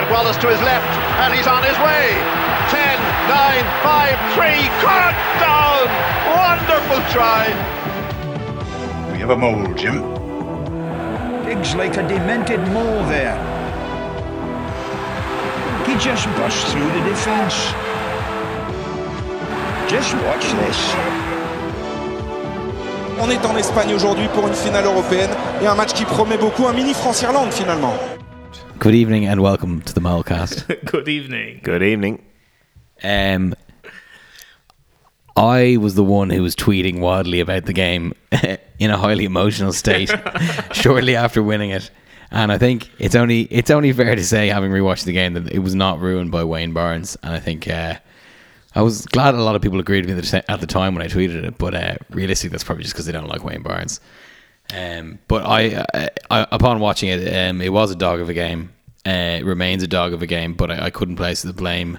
Grant Wallace to his left, and he's on his way. 10, 9, 5, 3, cut down! Wonderful try! We have a mole, Jim. Digs like a demented mole there. He just burst through the defence. Just watch this. On est en Espagne aujourd'hui pour une finale européenne et un match qui promet beaucoup, un mini France-Irlande finalement. Good evening and welcome to the Molecast. Good evening. Good evening. Um, I was the one who was tweeting wildly about the game in a highly emotional state shortly after winning it, and I think it's only it's only fair to say, having rewatched the game, that it was not ruined by Wayne Barnes, and I think. Uh, I was glad a lot of people agreed with me at the time when I tweeted it, but uh, realistically, that's probably just because they don't like Wayne Barnes. Um, but I, I, I, upon watching it, um, it was a dog of a game. Uh, it remains a dog of a game, but I, I couldn't place the blame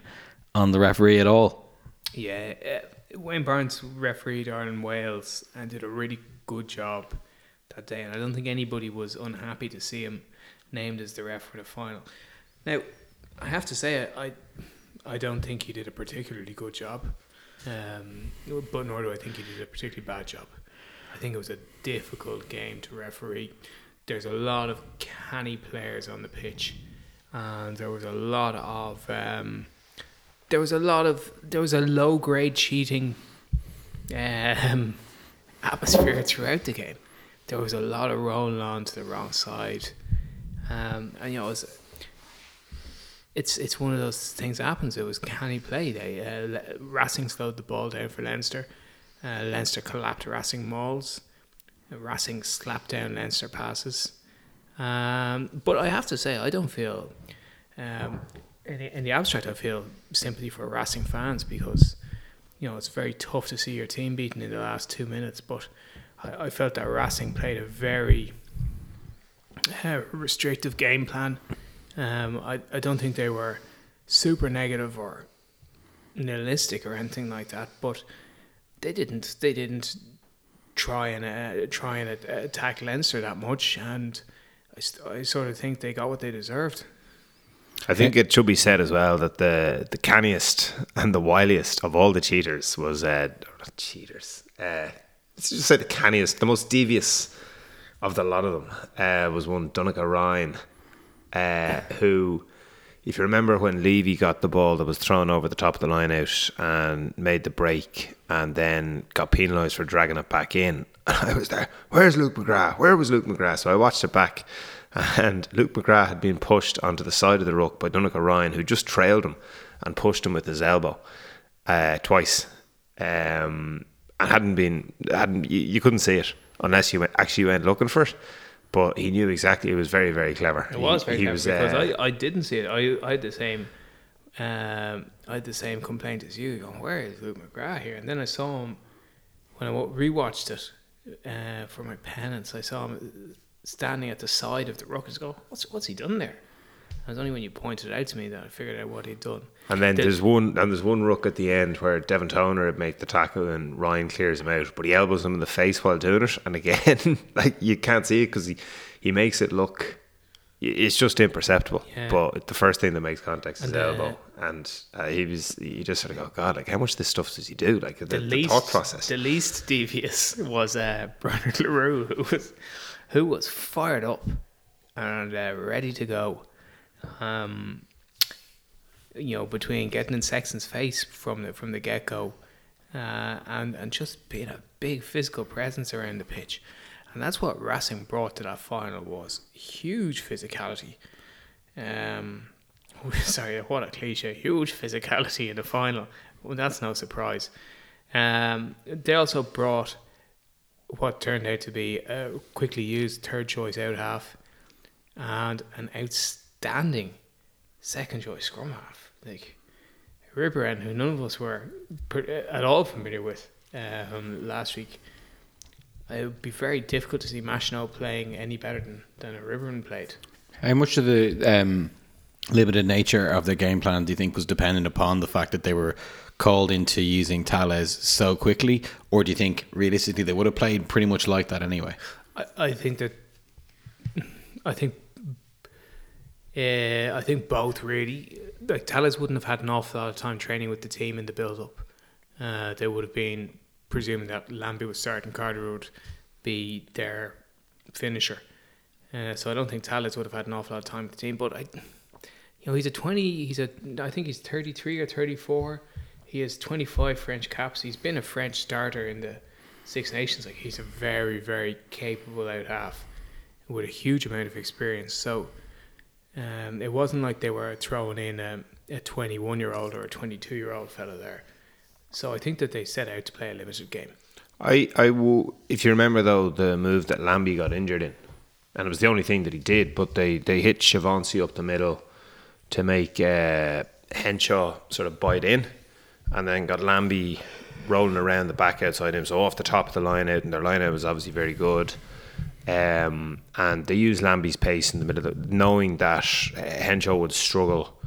on the referee at all. Yeah, uh, Wayne Barnes refereed Ireland Wales and did a really good job that day, and I don't think anybody was unhappy to see him named as the ref for the final. Now, I have to say, I I don't think he did a particularly good job, um, but nor do I think he did a particularly bad job. I think it was a difficult game to referee. There's a lot of canny players on the pitch, and there was a lot of um, there was a lot of there was a low grade cheating um, atmosphere throughout the game. There was a lot of rolling on to the wrong side, um, and you know it was it's it's one of those things that happens. It was canny play. They uh, Racing slowed the ball down for Leinster. Uh, Leinster collapsed Racing mauls. Racing slapped down Leinster passes. Um, but I have to say, I don't feel, um, in, the, in the abstract, I feel sympathy for Racing fans because, you know, it's very tough to see your team beaten in the last two minutes. But I, I felt that Racing played a very uh, restrictive game plan. Um, I, I don't think they were super negative or nihilistic or anything like that, but they didn't they didn't try and uh, try and attack Leinster that much, and I, I sort of think they got what they deserved. I think it should be said as well that the the canniest and the wiliest of all the cheaters was uh, cheaters. Uh, let's just say the canniest, the most devious of the lot of them uh, was one Donnacha Ryan uh, who, if you remember when Leavy got the ball that was thrown over the top of the line out and made the break and then got penalised for dragging it back in. I was there, where's Luke McGrath? Where was Luke McGrath? So I watched it back and Luke McGrath had been pushed onto the side of the ruck by Donnacha Ryan, who just trailed him and pushed him with his elbow uh, twice. Um, and hadn't been, hadn't you, you couldn't see it unless you went, actually went looking for it but he knew exactly. It was very, very clever. It was very he, clever was, because uh, I, I didn't see it. I, I had the same, um, I had the same complaint as you. Going, where is Luke McGrath here? And then I saw him when I rewatched it uh, for my penance. I saw him standing at the side of the ruck. I go, what's what's he done there? It was only when you pointed it out to me that I figured out what he'd done. And then there's, there's one and there's one ruck at the end where Devin Toner would make the tackle and Ryan clears him out, but he elbows him in the face while doing it. And again, like you can't see it because he, he makes it look it's just imperceptible. Yeah. But the first thing that makes contact is and, uh, elbow, and uh, he was you just sort of go, God, like how much of this stuff does he do? Like the, the, least, the thought process. The least devious was uh, Bernard Le Roux, who was who was fired up and uh, ready to go um, you know, between getting in Sexton's face from the from the get go, uh, and and just being a big physical presence around the pitch, and that's what Racing brought to that final was huge physicality. Um, sorry, what a cliche! Huge physicality in the final. Well, that's no surprise. Um, they also brought what turned out to be a quickly used third choice out half and an outstanding outstanding second choice scrum half. Like Iribaren, who none of us were at all familiar with um, last week. It would be very difficult to see Machenaud playing any better than, than a Iribaren played. How much of the um, limited nature of their game plan do you think was dependent upon the fact that they were called into using Talès so quickly, or do you think realistically they would have played pretty much like that anyway? I, I think that I think Uh, I think both really. Like Talès wouldn't have had an awful lot of time training with the team in the build-up. Uh, they would have been presuming that Lambie would start and Carter would be their finisher. Uh, so I don't think Talès would have had an awful lot of time with the team. But I, you know, he's a twenty. He's a. I think he's thirty-three or thirty-four. He has twenty-five French caps. He's been a French starter in the Six Nations. Like he's a very, very capable out half with a huge amount of experience. So um, it wasn't like they were throwing in um, a 21 year old or a 22 year old fellow there. So I think that they set out to play a limited game. I, I if you remember though, the move that Lambie got injured in, and it was the only thing that he did, but they, they hit Chavancy up the middle to make uh, Henshaw sort of bite in, and then got Lambie rolling around the back outside him. So off the top of the line out, and their line out was obviously very good. Um, and they used Lambie's pace in the middle, of the, knowing that uh, Henshaw would struggle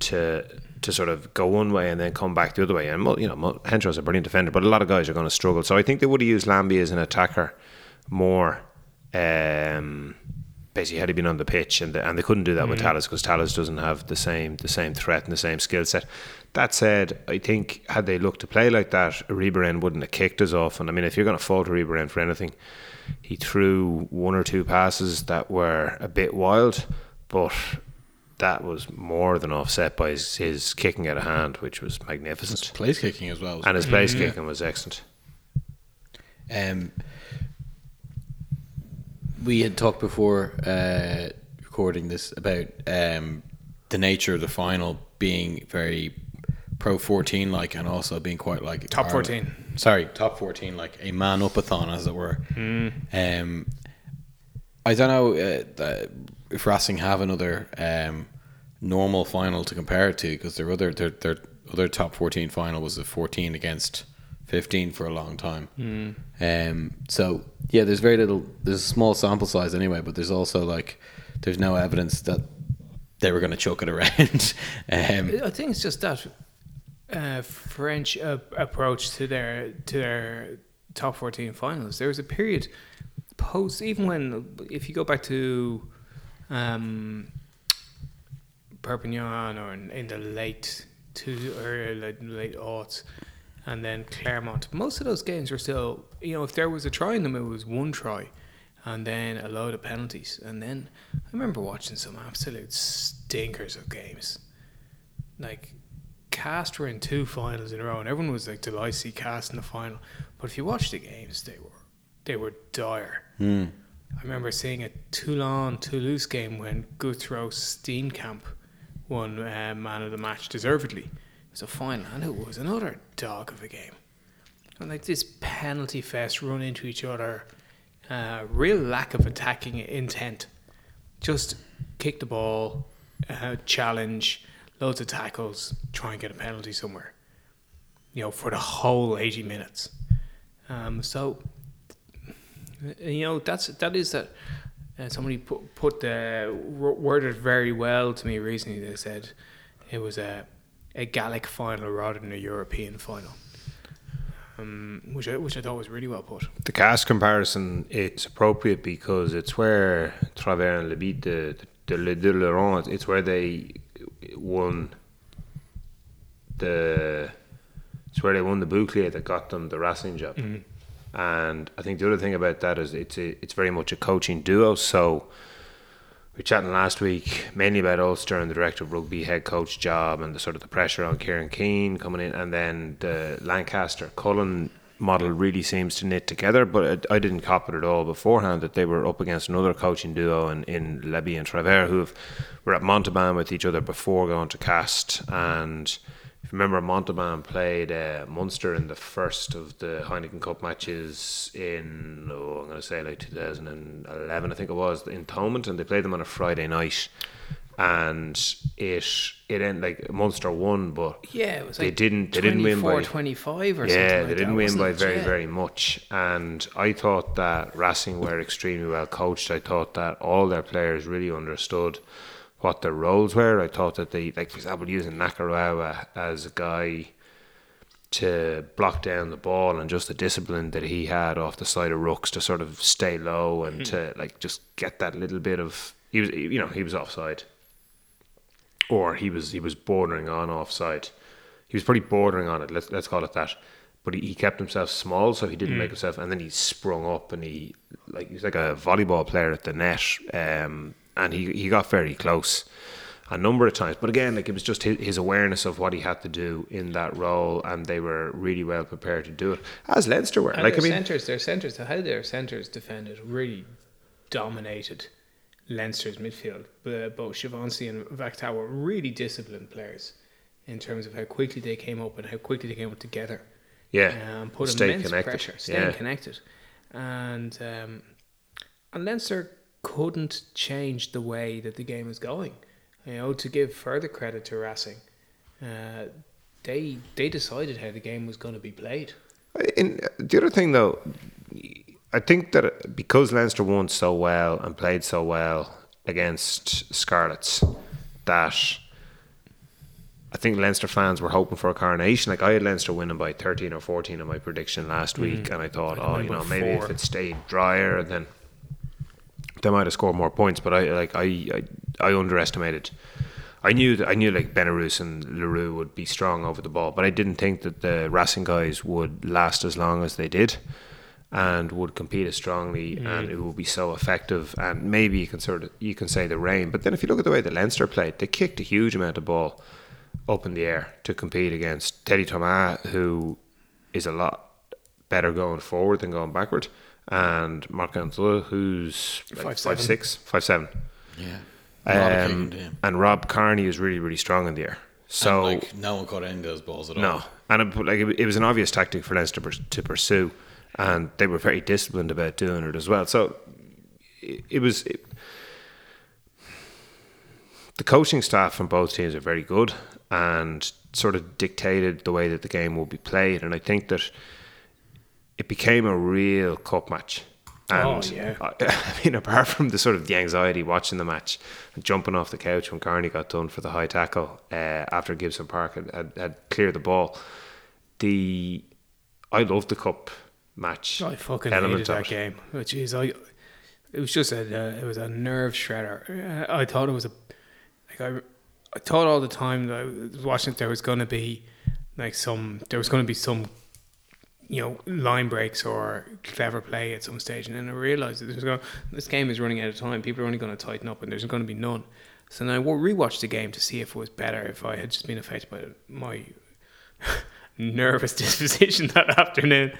to to sort of go one way and then come back the other way. And you know, Henshaw's a brilliant defender, but a lot of guys are going to struggle. So I think they would have used Lambie as an attacker more. Um, basically, had he been on the pitch, and the, and they couldn't do that mm-hmm. with Talès because Talès doesn't have the same the same threat and the same skill set. That said, I think had they looked to play like that, Iribaren wouldn't have kicked as often. I mean, if you're going to fault Iribaren for anything, he threw one or two passes that were a bit wild, but that was more than offset by his, his kicking out of hand, which was magnificent. His place kicking as well, and his place mm-hmm. kicking was excellent. Um, we had talked before uh, recording this about um, the nature of the final being very pro 14 like and also being quite like top 14 sorry top 14 like a man upathon as it were mm. um i don't know uh, if racing have another um normal final to compare it to because their other their, their other top 14 final was a 14 against 15 for a long time mm. um so yeah there's very little there's a small sample size anyway but there's also like there's no evidence that they were going to choke it around um, i think it's just that uh, French uh, approach to their to their top fourteen finals. There was a period post, even when if you go back to um, Perpignan or in, in the late to or late, late aughts, and then Clermont. Most of those games were still, you know, if there was a try in them, it was one try, and then a load of penalties. And then I remember watching some absolute stinkers of games, like Castres were in two finals in a row, and everyone was like delighted to see Castres in the final. But if you watch the games, they were they were dire. Mm. I remember seeing a Toulon Toulouse game when Gurthrö Steenkamp won uh, man of the match deservedly. It was a final, and it was another dog of a game. And like this penalty fest, run into each other, uh, real lack of attacking intent. Just kick the ball, uh, challenge loads of tackles, try and get a penalty somewhere. You know, for the whole eighty minutes. Um, so, you know, that's that is that. Uh, somebody put put the worded very well to me recently. They said it was a a Gaelic final rather than a European final. Um, which I, which I thought was really well put. The Castres comparison it's appropriate because it's where Travers and Labit de, the, de, de Laurent, it's where they won the it's where they won the Bouclier that got them the Racing job. Mm-hmm. And I think the other thing about that is it's a, it's very much a coaching duo. So we were chatting last week mainly about Ulster and the director of rugby head coach job and the sort of the pressure on Kieran Keane coming in, and then the Lancaster Cullen model really seems to knit together. But I didn't cop it at all beforehand that they were up against another coaching duo in, in Labit and Travers who were at Montauban with each other before going to Castres. And if you remember, Montauban played uh, Munster in the first of the Heineken Cup matches in, oh, I'm going to say like 2011, I think it was, in Thomond, and they played them on a Friday night and it it ended like Munster won, but yeah, it was they like didn't they didn't win by 25 or something. yeah, something. they didn't that, win by it? very yeah. very much. And I thought that Racing were extremely well coached. I thought that all their players really understood what their roles were. I thought that they like for example using Nakarawa as a guy to block down the ball and just the discipline that he had off the side of rucks to sort of stay low and mm. to like just get that little bit of he was you know he was offside or he was he was bordering on offside. He was pretty bordering on it. Let's let's call it that. But he, he kept himself small, so he didn't make himself. And then he sprung up, and he like he's like a volleyball player at the net, um, and he he got very close a number of times. But again, like it was just his, his awareness of what he had to do in that role, and they were really well prepared to do it, as Leinster were. And like I mean, centres, their centres, how their centres defended really dominated Leinster's midfield. But both Chavancy and Vakatawa were really disciplined players in terms of how quickly they came up and how quickly they came up together. yeah, um, put stay immense connected. pressure, staying yeah. connected, and um, and Leinster couldn't change the way that the game was going. You know, to give further credit to Racing, uh, they they decided how the game was going to be played. In, the other thing, though, I think that because Leinster won so well and played so well against Scarlets, that I think Leinster fans were hoping for a coronation. Like I had Leinster winning by thirteen or fourteen in my prediction last hmm. week, and I thought, I'd oh, you know, maybe if it stayed drier, then they might have scored more points. But I like I I, I underestimated. I knew that I knew like Benarus and Le Roux would be strong over the ball, but I didn't think that the Racing guys would last as long as they did, and would compete as strongly, and it would be so effective. And maybe you can sort of you can say the rain, but then if you look at the way the Leinster played, they kicked a huge amount of ball up in the air to compete against Teddy Thomas, who is a lot better going forward than going backward, and Marc Andreu, who's like Five, five seven. six, five seven. Yeah. A lot of Um, kicking, and Rob Kearney is really, really strong in the air. So And, like no one caught any of those balls at all. no, and it, like it, it was an obvious tactic for Leinster to pursue, and they were very disciplined about doing it as well. So it, it was. It, the coaching staff from both teams are very good and sort of dictated the way that the game will be played, and I think that it became a real cup match. And Oh, yeah. I, I mean, apart from the sort of the anxiety watching the match and jumping off the couch when Kearney got done for the high tackle uh, after Gibson Park had, had, had cleared the ball, the I loved the cup match. I fucking hated that it. game. Oh, jeez, I it was just a uh, it was a nerve shredder. Uh, I thought it was a like I I thought all the time that I was watching it there was going to be like some there was going to be some you know line breaks or clever play at some stage, and then I realized that there's going this game is running out of time. People are only going to tighten up, and there's going to be none. So then I wa- rewatched the game to see if it was better if I had just been affected by my nervous disposition that afternoon.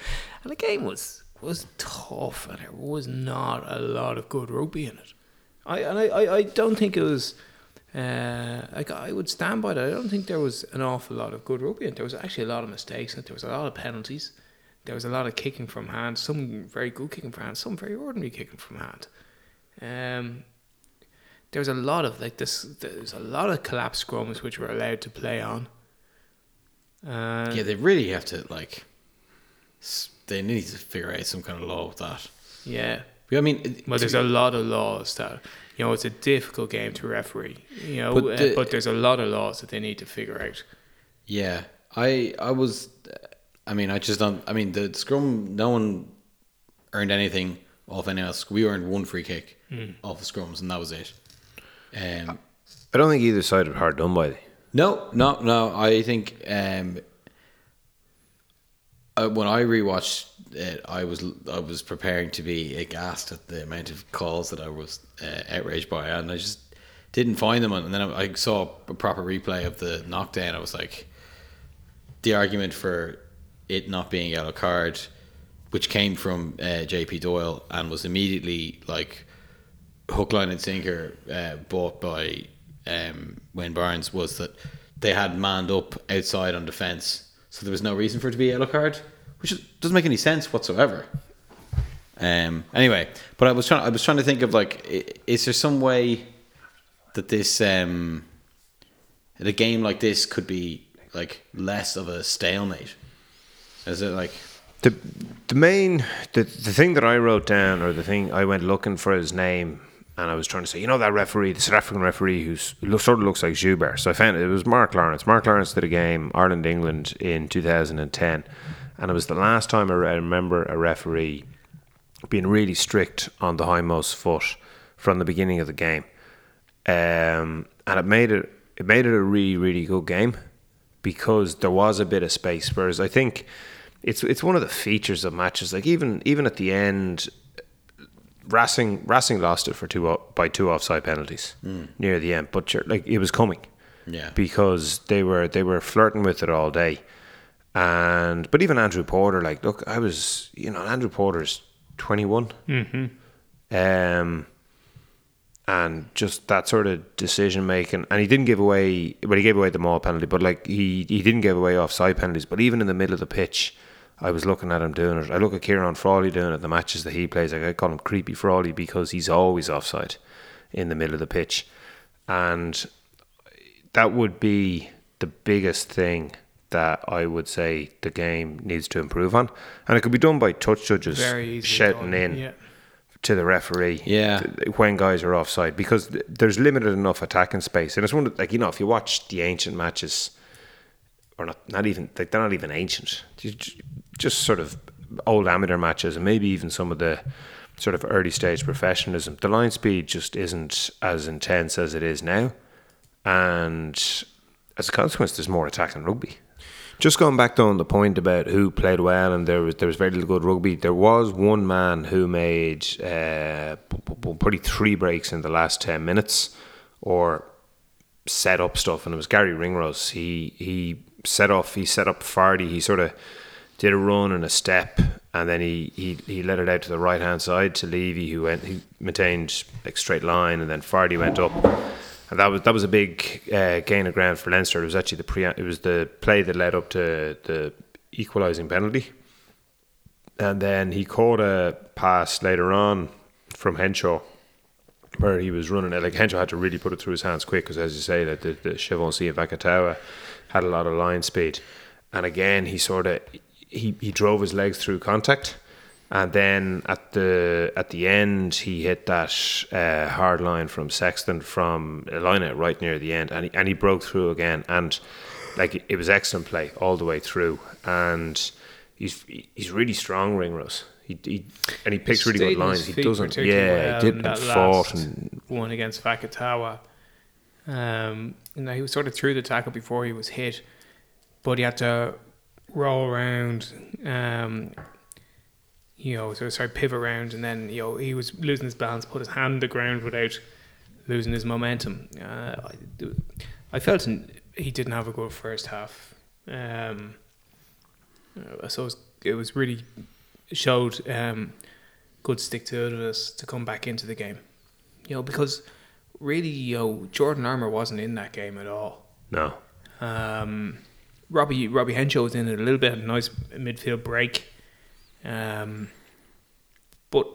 And the game was was tough, and there was not a lot of good rugby in it. I and I, I, I don't think it was. Uh, like I would stand by that. I don't think there was an awful lot of good rugby. it. There was actually a lot of mistakes. And. There was a lot of penalties. There was a lot of kicking from hand. Some very good kicking from hand. Some very ordinary kicking from hand. Um, there was a lot of like this. There's a lot of collapsed scrums which were allowed to play on. Uh, Yeah, they really have to like. They need to figure out some kind of law with that. yeah. But, I mean, it- Well, there's a lot of laws that you know it's a difficult game to referee. You know, But but, the- but there's a lot of laws that they need to figure out. Yeah, I I was. I mean, I just don't. I mean, the scrum. No one earned anything off anyone else. We earned one free kick off the scrums, and that was it. Um, I don't think either side were hard done by. No, no, no. I think um, uh, when I rewatched it, I was I was preparing to be aghast at the amount of calls that I was uh, outraged by, and I just didn't find them. And then I, I saw a proper replay of the knockdown. I was like, the argument for it not being a yellow card, which came from uh, JP Doyle and was immediately like hook, line, and sinker uh, bought by um, Wayne Barnes, was that they had manned up outside on defence, so there was no reason for it to be a yellow card, which doesn't make any sense whatsoever. Um. Anyway, but I was trying. I was trying to think of like, is there some way that this um, a game like this could be like less of a stalemate? Is it like The the main the the thing that I wrote down or the thing I went looking for his name and I was trying to say, you know that referee, the South African referee who sort of looks like Joubert. So I found it, it was Mark Lawrence. Mark Lawrence did a game Ireland England in 2010, and it was the last time I I remember a referee being really strict on the hindmost foot from the beginning of the game, um, and it made it it made it a really really good game because there was a bit of space. Whereas I think it's it's one of the features of matches. Like even even at the end, Racing Racing lost it for two o- by two offside penalties near the end, but you're, like it was coming. Yeah. because they were they were flirting with it all day, and but even Andrew Porter, like look, I was you know Andrew Porter's twenty mm-hmm. um, and just that sort of decision making, and he didn't give away, well, he gave away the maul penalty, but like he he didn't give away offside penalties, but even in the middle of the pitch. I was looking at him doing it. I look at Kieran Frawley doing it. The matches that he plays, like I call him creepy Frawley because he's always offside in the middle of the pitch, and that would be the biggest thing that I would say the game needs to improve on, and it could be done by touch judges shouting done, in yeah. to the referee, Yeah. th- when guys are offside because th- there's limited enough attacking space, and it's one of, like you know if you watch the ancient matches, or not not even like they're not even ancient, You j- just sort of old amateur matches, and maybe even some of the sort of early stage professionalism. The line speed just isn't as intense as it is now, and as a consequence, there's more attacking rugby. Just going back on the point about who played well and there was there was very little good rugby. There was one man who made uh, probably three breaks in the last ten minutes, or set up stuff, and it was Gary Ringrose. He he set off. He set up Fardy. He sort of did a run and a step, and then he he, he let it out to the right hand side to Leavy, who went he maintained like straight line, and then Fardy went up, and that was that was a big uh, gain of ground for Leinster. It was actually the pre it was the play that led up to the equalising penalty, and then he caught a pass later on from Henshaw where he was running it. Like Henshaw had to really put it through his hands quick because, as you say, that the, the Chavancy and Vakatawa had a lot of line speed, and again he sort of he, he drove his legs through contact, and then at the at the end he hit that uh, hard line from Sexton from a line out right near the end, and he, and he broke through again, and like it was excellent play all the way through, and he's he's really strong, Ringrose. He, he and he picks really good lines. He doesn't, yeah, he did and fought and one against Vakatawa. Um, you know, he was sort of through the tackle before he was hit, but he had to roll around. Um, you know, so sorry, pivot around, and then you know he was losing his balance, put his hand on the ground without losing his momentum. Uh, I, I felt he didn't have a good first half. Um, uh, so it was, it was really showed um, good stick to itiveness to come back into the game. You know, because really, you know, Jordan Larmour wasn't in that game at all. no. Um, Robbie Robbie Henshaw was in it a little bit, a nice midfield break. Um, but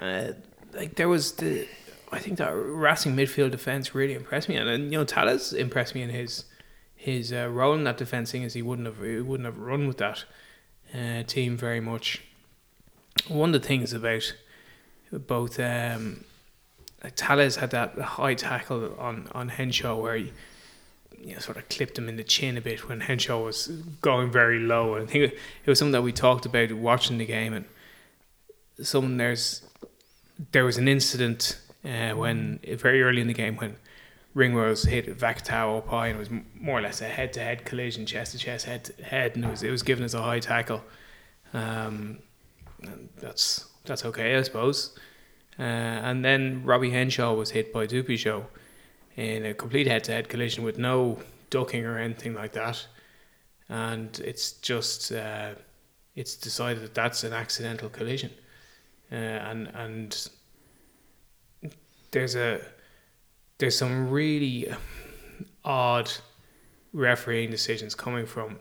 uh, like there was the, I think that Racing midfield defense really impressed me, and, and you know Talès impressed me in his his uh, role in that defense, as he wouldn't have he wouldn't have run with that uh, team very much. One of the things about both um, Talès had that high tackle on on Henshaw where he you know, sort of clipped him in the chin a bit when Henshaw was going very low. And I think it was something that we talked about watching the game. And someone there's there was an incident uh, when very early in the game when Ringrose hit Vakatawa up high and it was more or less a head to head collision, chest to chest, head to head, and it was it was given as a high tackle. Um, that's that's okay, I suppose. Uh, and then Robbie Henshaw was hit by Show in a complete head-to-head collision with no ducking or anything like that, and it's just uh, it's decided that that's an accidental collision, uh, and and there's a there's some really odd refereeing decisions coming from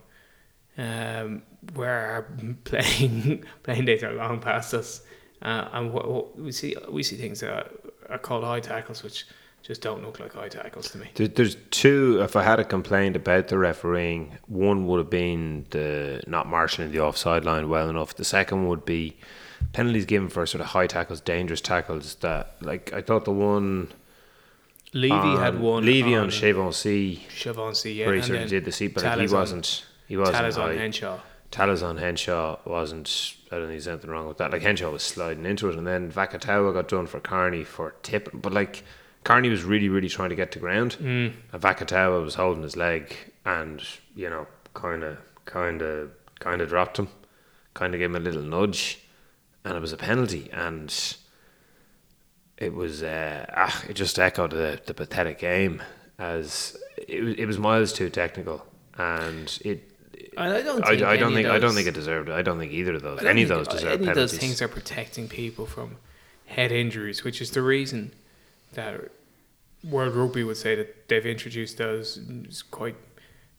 um, where playing playing days are long past us, uh, and what, what we see we see things that are, are called high tackles, which just don't look like high tackles to me. There's two. If I had a complaint about the refereeing, one would have been the not marshalling the offside line well enough. The second would be penalties given for sort of high tackles, dangerous tackles. That like I thought the one Leavy had one. Leavy on on Chavon C, Chavancy, yeah, where he sort of did the seat, but like, he wasn't. He wasn't Talès on high. Henshaw. Talès on Henshaw wasn't. I don't think there's anything wrong with that. Like Henshaw was sliding into it, and then Vakatawa got done for Kearney for tipping. But like Kearney was really, really trying to get to ground. Mm. And Vakatawa was holding his leg and, you know, kind of, kind of, kind of dropped him, kind of gave him a little nudge, and it was a penalty. And it was, uh, ah, it just echoed the, the pathetic game as it was, it was miles too technical. And it, And I don't think I don't think of I don't think it deserved. it. I don't think either of those. Any of those deserve any penalties. of those things are protecting people from head injuries, which is the reason that World Rugby would say that they've introduced those quite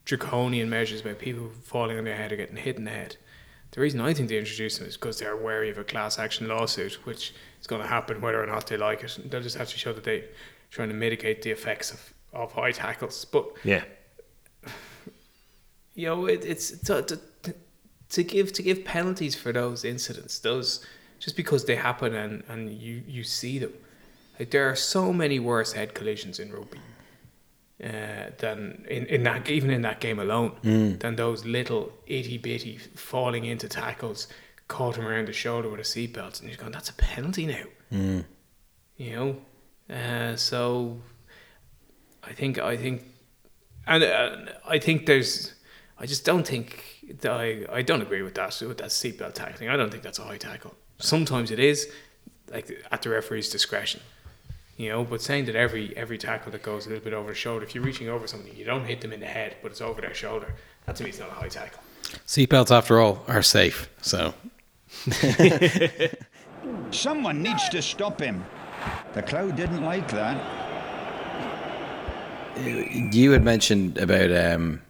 draconian measures about people falling on their head or getting hit in the head. The reason I think they introduced them is because they're wary of a class action lawsuit, which is going to happen whether or not they like it. They'll just have to show that they're trying to mitigate the effects of, of high tackles. But yeah, you know, it, it's uh, to, to, to give to give penalties for those incidents, those just because they happen and, and you, you see them. Like there are so many worse head collisions in rugby uh, than in, in that even in that game alone than those little itty bitty falling into tackles, caught him around the shoulder with a seatbelt, and you're going, that's a penalty now. You know, uh, so I think I think and uh, I think there's, I just don't think that I, I don't agree with that with that seatbelt tackling. I don't think that's a high tackle. Sometimes it is, like at the referee's discretion, you know. But saying that every every tackle that goes a little bit over the shoulder, if you're reaching over something, you don't hit them in the head, but it's over their shoulder. That to me is not a high tackle. Seatbelts, after all, are safe. So Someone needs to stop him. The crowd didn't like that. you had mentioned about um,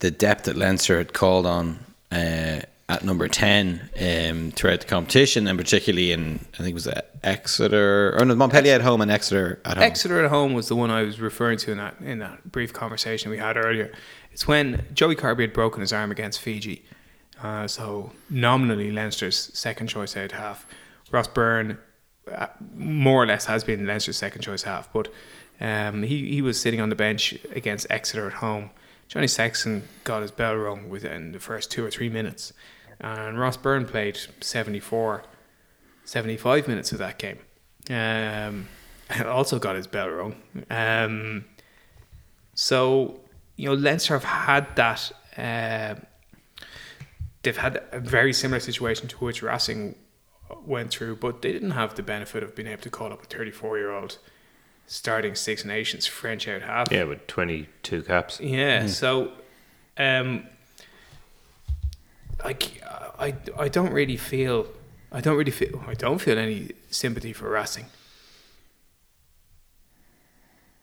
the depth that Leinster had called on uh, at number 10 um, throughout the competition, and particularly in, I think it was at Exeter, or no, Montpellier at home and Exeter at home. Exeter at home was the one I was referring to in that in that brief conversation we had earlier. It's when Joey Carbery had broken his arm against Fiji, uh, so nominally Leinster's second choice out half. Ross Byrne, uh, more or less, has been Leinster's second choice half, but um, he he was sitting on the bench against Exeter at home. Johnny Sexton got his bell rung within the first two or three minutes, and Ross Byrne played 74, 75 minutes of that game. Um, also got his bell rung. Um, so you know, Leinster have had that. Uh, they've had a very similar situation to which Racing went through, but they didn't have the benefit of being able to call up a 34 year old starting Six Nations French out half. yeah, with twenty two caps. Yeah, so um, I, I, I don't really feel I don't really feel I don't feel any sympathy for Racing.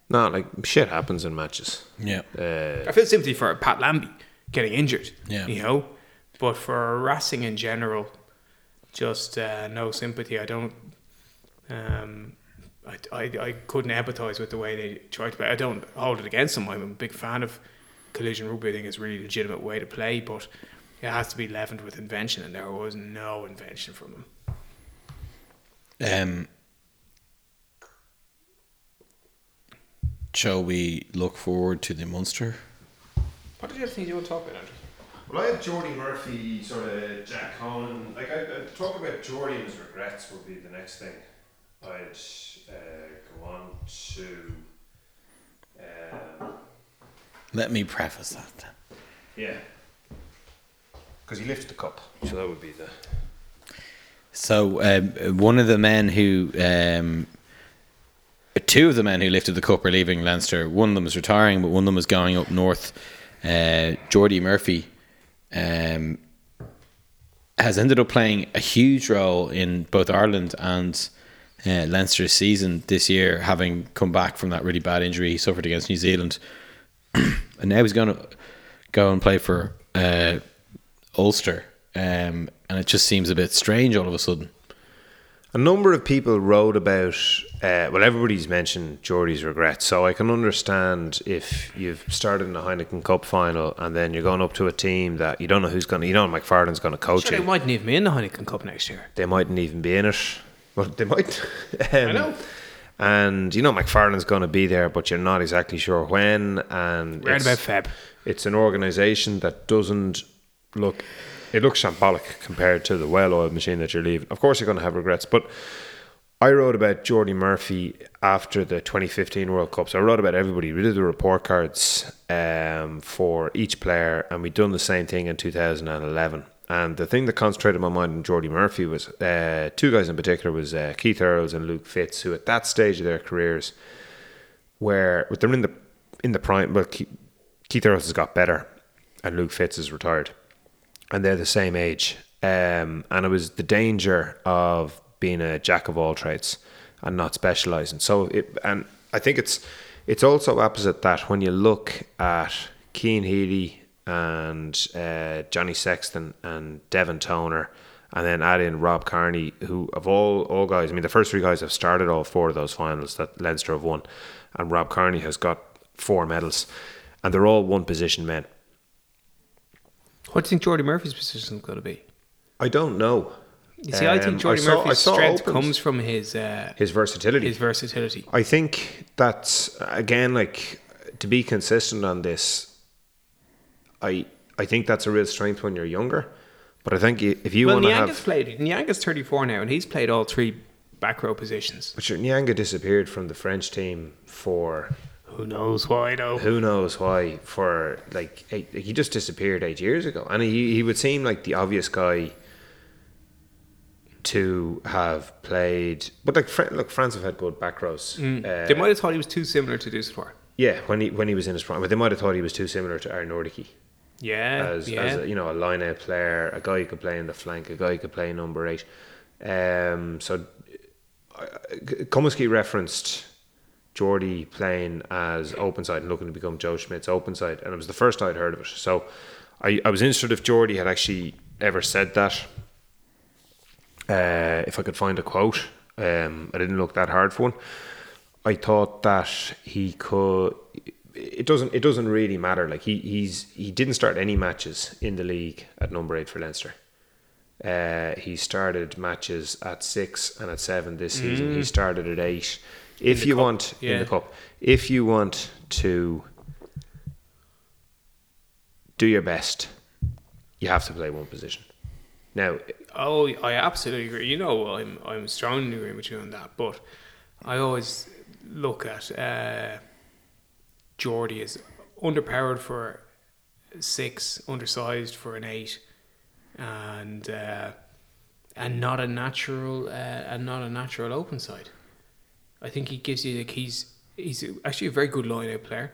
No, like shit happens in matches. Yeah. Uh, I feel sympathy for Pat Lambie getting injured. Yeah. you know, but for Racing in general, just uh, no sympathy. I don't. Um, I, I, I couldn't empathise with the way they tried to play. I don't hold it against them. I'm a big fan of collision rugby. I think it's a really legitimate way to play, but it has to be leavened with invention, and there was no invention from them. Um, shall we look forward to the monster? What did you think you want to talk about, Andrew? Well, I had Jordi Murphy, sort of Jack Conan. Like, I, I talk about Jordi and his regrets would be the next thing. I'd uh, go on to. Um, Let me preface that. then. yeah. Because he lifted the cup. So that would be the. So um, one of the men who, um, two of the men who lifted the cup are leaving Leinster. One of them is retiring, but one of them is going up north. Uh, Jordi Murphy um, has ended up playing a huge role in both Ireland and uh, Leinster's season this year, having come back from that really bad injury he suffered against New Zealand, and now he's going to go and play for uh, Ulster. Um, and it just seems a bit strange all of a sudden. A number of people wrote about, uh, well, everybody's mentioned Jordi's regrets. So I can understand if you've started in the Heineken Cup final and then you're going up to a team that you don't know who's going to, you know, McFarland's going to coach Sure, they mightn't even be in the Heineken Cup next year. They mightn't even be in it. Well, they might. um, I know. And you know, McFarland's going to be there, but you're not exactly sure when. And it's- about Feb. it's an organisation that doesn't look. It looks shambolic compared to the well-oiled machine that you're leaving. Of course, you're going to have regrets, but I wrote about Jordi Murphy after the 2015 World Cup. So I wrote about everybody. We did the report cards um, for each player, and we'd done the same thing in 2011. And the thing that concentrated my mind on Jordi Murphy was uh, two guys in particular was uh, Keith Earls and Luke Fitz, who at that stage of their careers, where they're in the in the prime. Well, Keith, Keith Earls has got better, and Luke Fitz is retired, and they're the same age. Um, and it was the danger of being a jack of all trades and not specializing. So it and I think it's it's also opposite that when you look at Cian Healy and uh, Johnny Sexton and Devin Toner. And then add in Rob Kearney, who of all all guys, I mean, the first three guys have started all four of those finals that Leinster have won, and Rob Kearney has got four medals, and they're all one position men. What do you think Jordi Murphy's position is going to be? I don't know. You see, I Um, think Jordi I saw- Murphy's saw strength opens. comes from his uh, His versatility. his versatility. I think that's again like to be consistent on this. I I think that's a real strength when you're younger, but I think if you well, want to Nyanga's have, played. Nyanga's 34 now, and he's played all three back row positions. but your Nyanga disappeared from the French team for Who knows why, though? who knows why for like eight, he just disappeared eight years ago, and he he would seem like the obvious guy to have played. But like Fran- look, France have had good back rows. Uh, Mm. they might have thought he was too similar to Dusautoir. yeah, when he when he was in his prime, but they might have thought he was too similar to Harinordoquy. Yeah, as, yeah. as a, you know a line out player, a guy who could play in the flank, a guy who could play number eight. Um, so uh, Cummiskey referenced Jordi playing as open side and looking to become Joe Schmidt's open side, and it was the first I'd heard of it. So I, I was interested if Jordi had actually ever said that. Uh, if I could find a quote, um, I didn't look that hard for one. I thought that he could. It doesn't. It doesn't really matter. Like he he's he didn't start any matches in the league at number eight for Leinster. Uh, he started matches at six and at seven this season. He started at eight. If you cup, want in the cup, if you want to do your best, you have to play one position. Now, Oh, I absolutely agree. You know, I'm I'm strongly agreeing with you on that. But I always look at uh, Jordi as underpowered for six, undersized for an eight, and uh, and not a natural uh, and not a natural open side. I think he gives you like he's he's actually a very good line out player.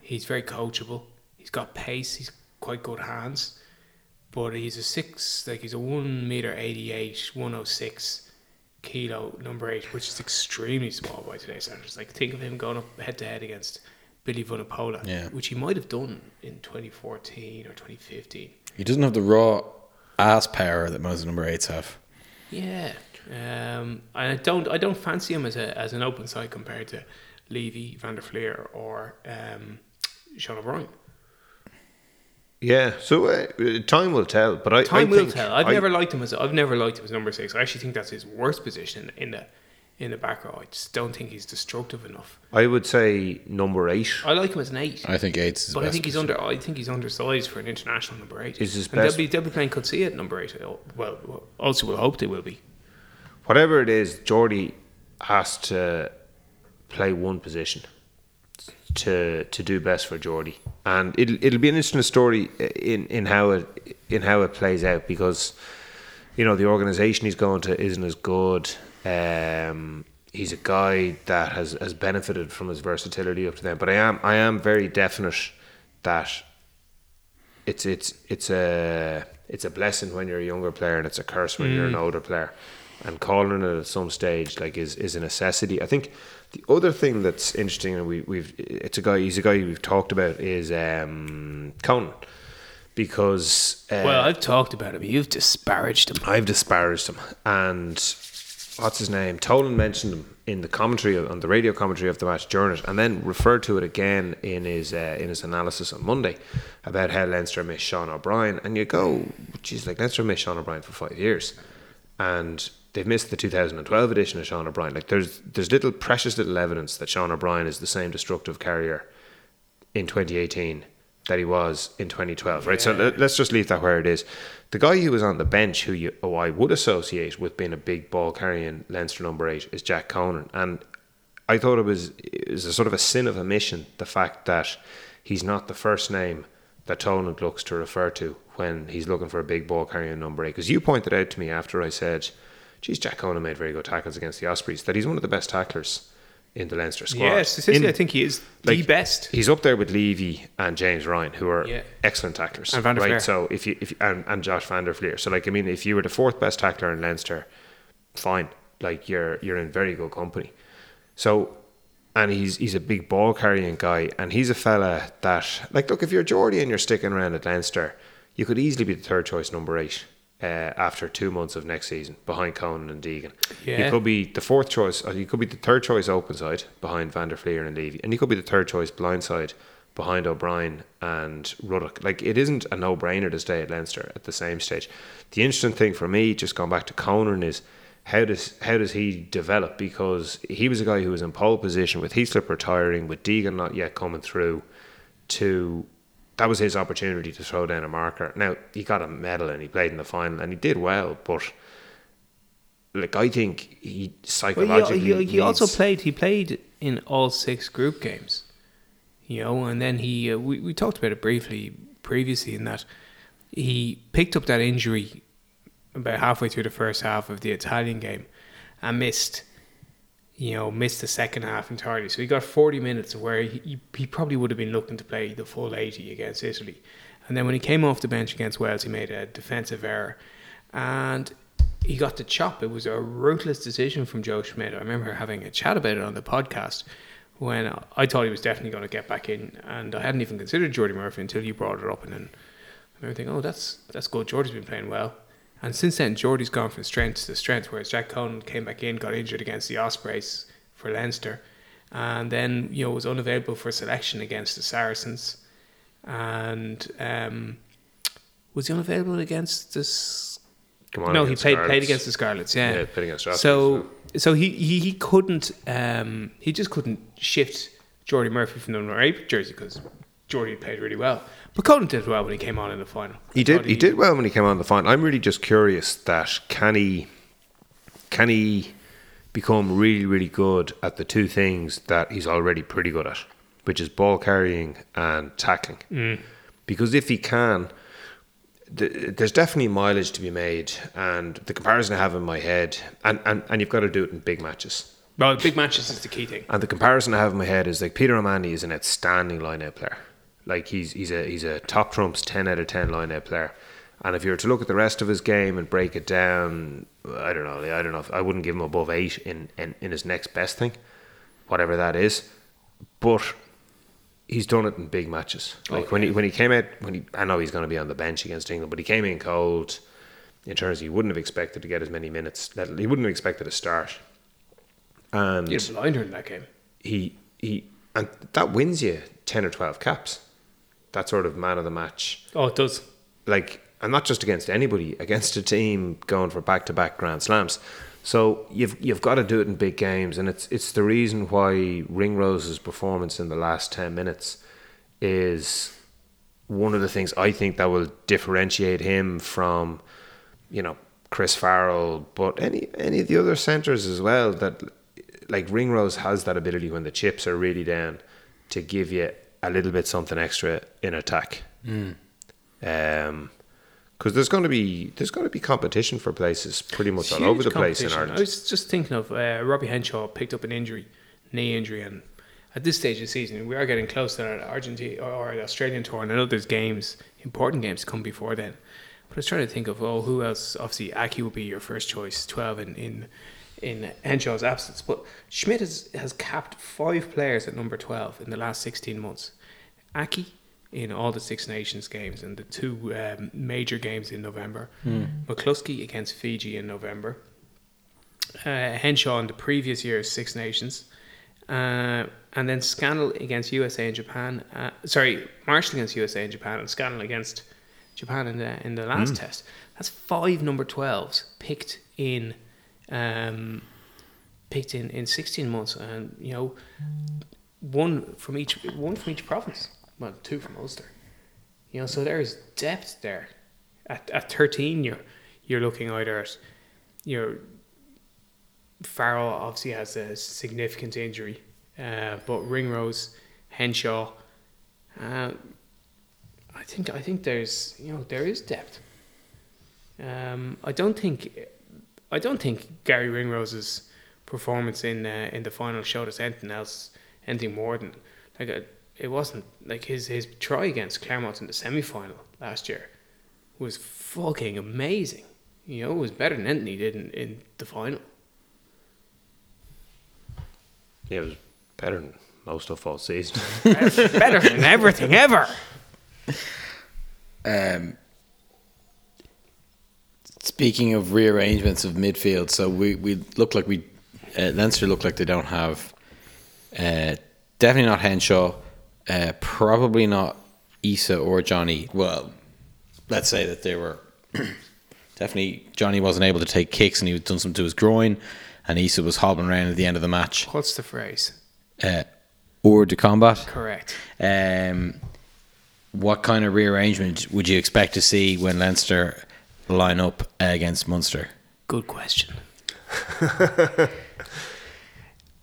He's very coachable. He's got pace. He's quite good hands but he's a six, like he's a one meter eighty eight, one oh six kilo number eight, which is extremely small by today's standards. Like think of him going up head to head against Billy Vunipola, Yeah. which he might have done in twenty fourteen or twenty fifteen. He doesn't have the raw ass power that most number eights have. Yeah, um, and I don't, I don't fancy him as a as an open side compared to Leavy, Van der Flier, or um, Sean O'Brien. yeah. So uh, time will tell. But I Time I will think tell. I've I- never liked him as I've never liked him as number six. I actually think that's his worst position in the in the back row. I just don't think he's destructive enough. I would say number eight. I like him as an eight, I think eight's his but I best think he's under. I think he's undersized for an international number eight. Is his and they'll best- be they'll be playing Coetzee at number eight. Well, also we'll hope they will be. Whatever it is, Jordi has to play one position to to do best for Jordi, and it'll it'll be an interesting story in in how it in how it plays out because you know the organisation he's going to isn't as good. Um, he's a guy that has has benefited from his versatility up to then, but I am I am very definite that it's it's it's a it's a blessing when you're a younger player and it's a curse when you're an older player and calling it at some stage like is is a necessity i think the other thing that's interesting and we, we've it's a guy he's a guy we've talked about is um Conan because uh, well, I've talked about him. You've disparaged him. I've disparaged him. And what's his name? Toland mentioned him in the commentary on the radio commentary of the match during it, and then referred to it again in his uh, in his analysis on Monday about how Leinster missed Sean O'Brien. And you go, geez, like Leinster missed Sean O'Brien for five years, and they've missed the 2012 edition of Sean O'Brien. Like there's there's little precious little evidence that Sean O'Brien is the same destructive carrier in 2018 that he was in 2012, right? So let- let's just leave that where it is. The guy who was on the bench, who you who I would associate with being a big ball carrying Leinster number eight, is Jack Conan, and I thought it was it was a sort of a sin of omission the fact that he's not the first name that Toland looks to refer to when he's looking for a big ball carrying number eight. Because you pointed out to me after I said, "Geez, Jack Conan made very good tackles against the Ospreys," that he's one of the best tacklers in the Leinster squad. Yeah, statistically, In- I think he is the best. He's up there with Leavy and James Ryan, who are Yeah. excellent tacklers. And Van right? So if you if you- and, and Josh Van der Flier. So like I mean, if you were the fourth best tackler in Leinster, fine. Like you're you're in very good company. So and he's he's a big ball carrying guy, and he's a fella that like look if you're Jordi and you're sticking around at Leinster, you could easily be the third choice number eight. Uh, after two months of next season, behind Conan and Deegan, Yeah. you could be the fourth choice, or you could be the third choice open side behind Van der Flier and Leavy, and he could be the third choice blind side behind O'Brien and Ruddock. Like it isn't a no brainer to stay at Leinster at the same stage. The interesting thing for me, just going back to Conan, is how does how does he develop? Because he was a guy who was in pole position with Heaslip retiring, with Deegan not yet coming through. To that was his opportunity to throw down a marker. Now he got a medal and he played in the final and he did well, but like I think he Well, psychologically he, he, he also played. He played in all six group games, you know, and then he. Uh, we we talked about it briefly previously in that he picked up that injury about halfway through the first half of the Italian game, and missed. You know, missed the second half entirely. So he got 40 minutes where he, he, probably would have been looking to play the full 80 against Italy. And then when he came off the bench against Wales, he made a defensive error. And he got the chop. It was a ruthless decision from Joe Schmidt. I remember having a chat about it on the podcast when I thought he was definitely going to get back in, and I hadn't even considered Jordi Murphy until you brought it up, and then I remember thinking, "Oh, that's that's good. Jordi's been playing well." And since then, Jordi's gone from strength to strength. Whereas Jack Conan came back in, got injured against the Ospreys for Leinster, and then you know was unavailable for selection against the Saracens, and um, was he unavailable against this? Come on no, he played Scarlets. played against the Scarlets. Yeah, Yeah, played against So so he, he he couldn't um he just couldn't shift Jordi Murphy from the number eight jersey because Jordi played really well. But Conan did well when he came on in the final. He did. thought He did well when he came on in the final. I'm really just curious that can he, can he become really, really good at the two things that he's already pretty good at, which is ball carrying and tackling. Mm. Because if he can, th- there's definitely mileage to be made, and the comparison I have in my head, and, and, and you've got to do it in big matches. Well, big matches is the key thing. And the comparison I have in my head is like Peter O'Mahony is an outstanding line-out player. Like he's he's a he's a top trumps ten out of ten line-out player. And if you were to look at the rest of his game and break it down, I don't know. I don't know. If, I wouldn't give him above eight in, in in his next best thing, whatever that is. But he's done it in big matches. Oh, like when he when he came out when he I know he's going to be on the bench against England, but he came in cold. In terms, he wouldn't have expected to get as many minutes. Let- He wouldn't have expected to start. And He blinder in that game. he he and that wins you 10 or 12 caps that sort of man of the match Oh, it does. like and not just against anybody against a team going for back-to-back grand slams so you've you've got to do it in big games and it's it's the reason why Ringrose's performance in the last 10 minutes is one of the things I think that will differentiate him from you know Chris Farrell but any any of the other centers as well that like Ringrose has that ability when the chips are really down to give you a little bit something extra in attack. Um, because there's going to be there's going to be competition for places pretty much all over the place in. Ireland. I was just thinking of uh, Robbie Henshaw picked up an injury, knee injury, and at this stage of the season, we are getting close to an Argentina or, the Australian tour, and I know there's games, important games, come before then. But I was trying to think of oh, who else? Obviously, Aki would be your first choice, twelve in in, in Henshaw's absence. But Schmidt has has capped five players at number twelve in the last sixteen months. Aki in all the Six Nations games and the two um, major games in November. McCloskey against Fiji in November. Uh, Henshaw in the previous year's Six Nations. Uh, and then Scannell against USA and Japan. Uh, sorry, Marshall against USA and Japan, and Scannell against Japan in the in the last test. That's five number twelves picked in, um, picked in in sixteen months, and you know, one from each one from each province. Well, two from Ulster. You know, so there is depth there, at, at 13, you're, you're looking either at, you know, Farrell obviously has a significant injury, uh, but Ringrose, Henshaw, uh, I think I think there's you know there is depth. Um, I don't think I don't think Garry Ringrose's performance in uh, in the final showed us anything else, anything more than like a, it wasn't like his his try against Clermont in the semi final last year was fucking amazing. You know, it was better than anything he did in, in the final. Yeah, it was better than most of all season. better than everything ever. Um, speaking of rearrangements of midfield, so we, we look like we uh, Leinster look like they don't have uh, definitely not Henshaw, uh, probably not Isa or Johnny. Well, let's say that they were definitely Johnny wasn't able to take kicks and he was done something to his groin, and Isa was hobbling around at the end of the match. What's the phrase? Uh, or to combat. Correct. Um, what kind of rearrangement would you expect to see when Leinster line up against Munster? Good question.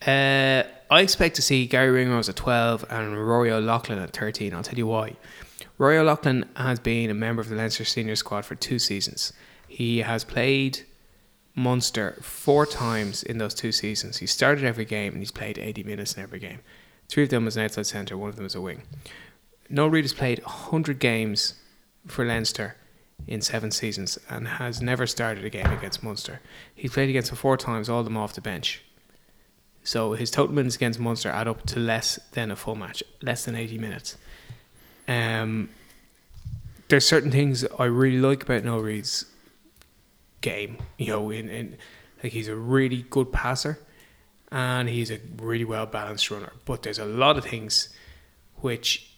uh, I expect to see Garry Ringrose at 12 and Rory O'Loughlin at 13. I'll tell you why. Rory O'Loughlin has been a member of the Leinster senior squad for two seasons. He has played Munster four times in those two seasons. He started every game and he's played 80 minutes in every game. Three of them as an outside centre, one of them as a wing. Noel Reid has played 100 games for Leinster in seven seasons and has never started a game against Munster. He's played against them four times, all of them off the bench. So his total minutes against Munster add up to less than a full match, less than 80 minutes. Um, there's certain things I really like about Noel Reid's game. You know, in, in like he's a really good passer and he's a really well balanced runner. But there's a lot of things which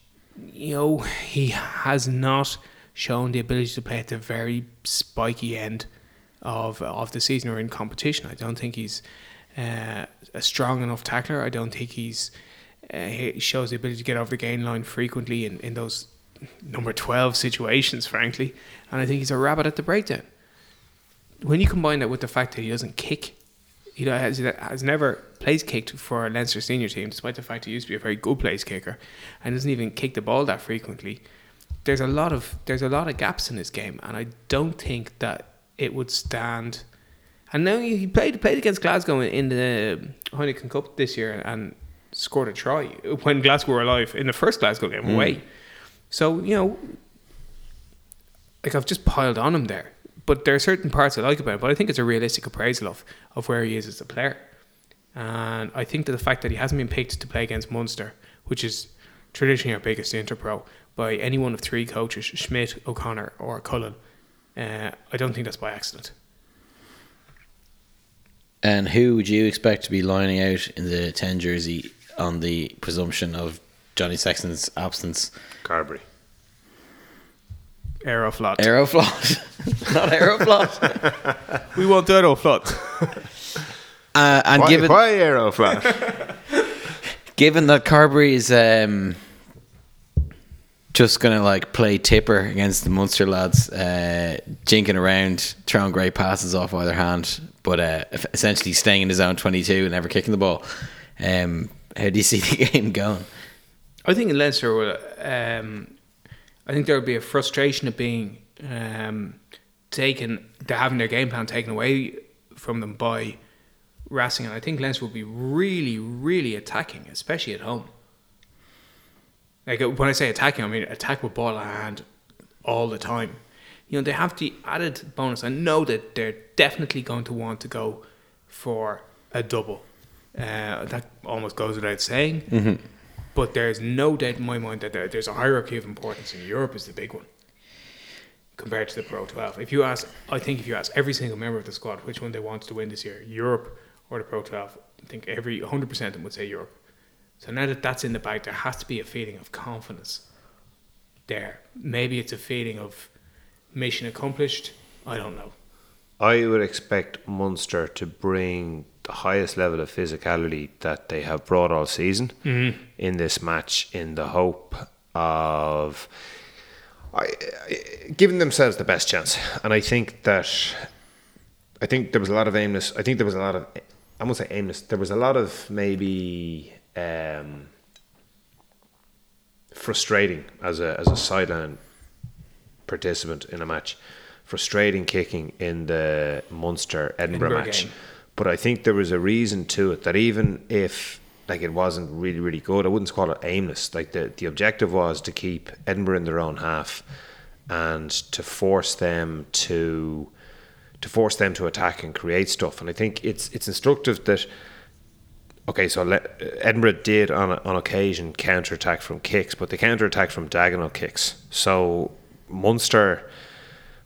you know he has not shown the ability to play at the very spiky end of of the season or in competition. I don't think he's uh, a strong enough tackler. I don't think he's uh, he shows the ability to get over the gain line frequently in, in those number 12 situations, frankly. And I think he's a rabbit at the breakdown. When you combine that with the fact that he doesn't kick, he has, has never plays kicked for a Leinster senior team, despite the fact he used to be a very good place kicker, and doesn't even kick the ball that frequently. There's a lot of there's a lot of gaps in his game, and I don't think that it would stand. And now he played played against Glasgow in the Heineken Cup this year and scored a try when Glasgow were alive in the first Glasgow game away. So you know, like I've just piled on him there, but there are certain parts I like about him. But I think it's a realistic appraisal of of where he is as a player, and I think that the fact that he hasn't been picked to play against Munster, which is traditionally our biggest interpro, by any one of three coaches, Schmidt, O'Connor, or Cullen, uh, I don't think that's by accident. And who would you expect to be lining out in the 10 jersey on the presumption of Johnny Sexton's absence? Carbery. Aeroflot. Aeroflot. Not Aeroflot. we want Aeroflot. Uh, and Why, given why Aeroflot? given that Carbery is um, just gonna like play tipper against the Munster lads, uh, jinking around, throwing great passes off either hand, but uh, essentially staying in his own twenty-two and never kicking the ball. Um, how do you see the game going? I think in Leinster, will, um, I think there would be a frustration of being um, taken, to having their game plan taken away from them by Racing, and I think Leinster will be really, really attacking, especially at home. Like uh, when I say attacking, I mean attack with ball in hand all the time. You know, they have the added bonus. I know that they're definitely going to want to go for a double. Uh, that almost goes without saying. But there's no doubt in my mind that there, there's a hierarchy of importance, and Europe is the big one compared to the Pro 12. If you ask, I think if you ask every single member of the squad which one they want to win this year, Europe or the Pro 12, I think every 100% of them would say Europe. So now that that's in the bag, there has to be a feeling of confidence there. Maybe it's a feeling of mission accomplished. I don't know. I would expect Munster to bring the highest level of physicality that they have brought all season in this match in the hope of I, I, giving themselves the best chance, and I think that I think there was a lot of aimless. I think there was a lot of I won't say aimless. There was a lot of maybe um, frustrating as a as a sideline participant in a match, frustrating kicking in the Munster Edinburgh, match. game. But I think there was a reason to it that even if like it wasn't really really good, I wouldn't call it aimless. Like the the objective was to keep Edinburgh in their own half and to force them to to force them to attack and create stuff. And I think it's it's instructive that okay, so le- Edinburgh did on on occasion counter attack from kicks, but they counter attack from diagonal kicks. So Munster